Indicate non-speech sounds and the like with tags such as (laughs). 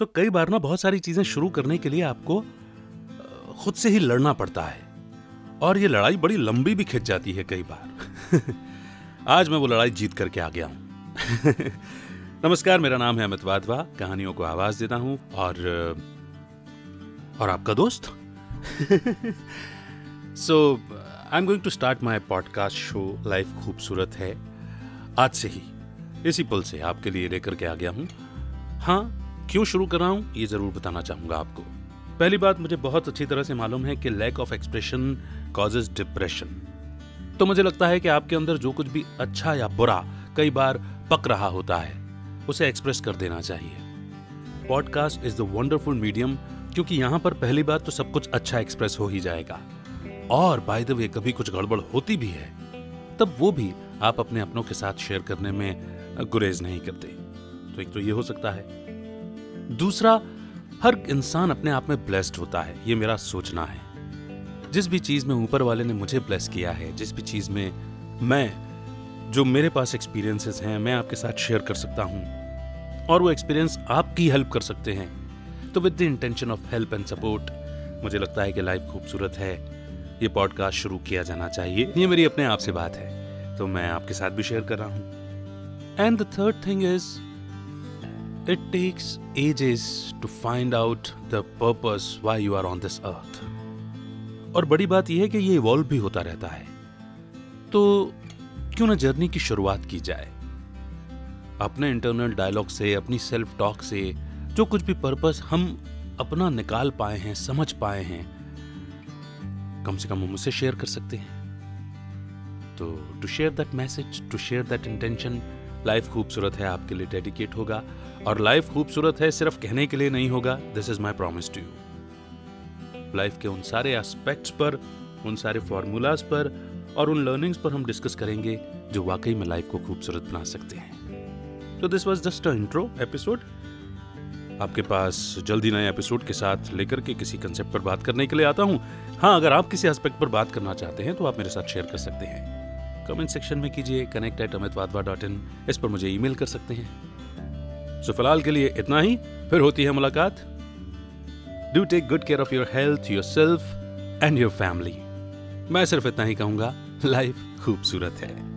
सो so, कई बार ना बहुत सारी चीज़ें शुरू करने के लिए आपको खुद से ही लड़ना पड़ता है। और ये लड़ाई बड़ी लंबी भी खिंच जाती है कई बार। (laughs) आज मैं वो लड़ाई जीत करके आ गया हूँ। (laughs) नमस्कार मेरा नाम है अमित वाधवा। कहानियों को आवाज़ देता हूँ। और और आपका दोस्त? So I am going to start my podcast show life खूबसूरत है आज से ही। इसी पुल से आपके लिए लेकर के आ गया हूँ। हाँ क्यों शुरू कर रहा हूँ, ये ज़रूर बताना चाहूँगा आपको। पहली बात, मुझे बहुत अच्छी तरह से मालूम है कि lack of expression causes depression तो मुझे लगता है कि आपके अंदर जो कुछ भी अच्छा या बुरा कई बार पक रहा होता है, उसे एक्सप्रेस कर देना चाहिए। Podcast is the wonderful medium क्योंकि यहाँ पर पहली बात तो सब कुछ अच्छा एक्सप्रेस हो ही जाएगा। और बाय द वे कभी कुछ गड़बड़ होती भी है, तब वो भी आप अपने अपनों के साथ शेयर करने में गुरेज नहीं करते। तो एक तो ये हो सकता है दूसरा, हर इंसान अपने आप में ब्लेस्ड होता है, ये मेरा सोचना है। जिस भी चीज़ में ऊपर वाले ने मुझे ब्लेस किया है, जिस भी चीज़ में मैं, जो मेरे पास एक्सपीरियंसेस हैं, मैं आपके साथ शेयर कर सकता हूँ, और वो एक्सपीरियंस आपकी हेल्प कर सकते हैं तो with the intention of help and support मुझे लगता है कि लाइफ खूबसूरत है। ये पॉडकास्ट शुरू किया जाना चाहिए, ये मेरी अपने आप से बात है तो मैं आपके साथ भी शेयर कर रहा हूँ। And the third thing is it takes ages to find out the purpose why you are on this earth और बड़ी बात यह है कि ये इवॉल्व भी होता रहता है। तो क्यों ना जर्नी की शुरुआत की जाए? अपने इंटरनल डायलॉग से, अपनी सेल्फ टॉक से, जो कुछ भी पर्पस हम अपना निकाल पाए हैं, समझ पाए हैं, कम से कम हम उसे शेयर कर सकते हैं। तो to share that message to share that intention life खूबसूरत है, आपके लिए डेडिकेट होगा। और लाइफ खूबसूरत है, सिर्फ़ कहने के लिए नहीं होगा। This is my promise to you life के उन सारे एस्पेक्ट्स पर, उन सारे फॉर्मूलाज पर और उन लर्निंग्स पर हम डिस्कस करेंगे, जो वाकई में लाइफ को खूबसूरत बना सकते हैं। तो this was just a intro episode आपके पास जल्दी नए एपिसोड के साथ लेकर के किसी कंसेप्ट पर बात करने के लिए आता हूँ। हाँ अगर आप किसी एस्पेक्ट पर बात करना चाहते हैं तो आप मेरे साथ शेयर कर सकते हैं। कमेंट सेक्शन में कीजिए connect at Amit Wadhwa dot in इस पर मुझे ईमेल कर सकते हैं। सो फ़िलहाल के लिए इतना ही। फिर होती है मुलाकात। Do take good care of your health your self and your family मैं सिर्फ़ इतना ही कहूँगा लाइफ खूबसूरत है।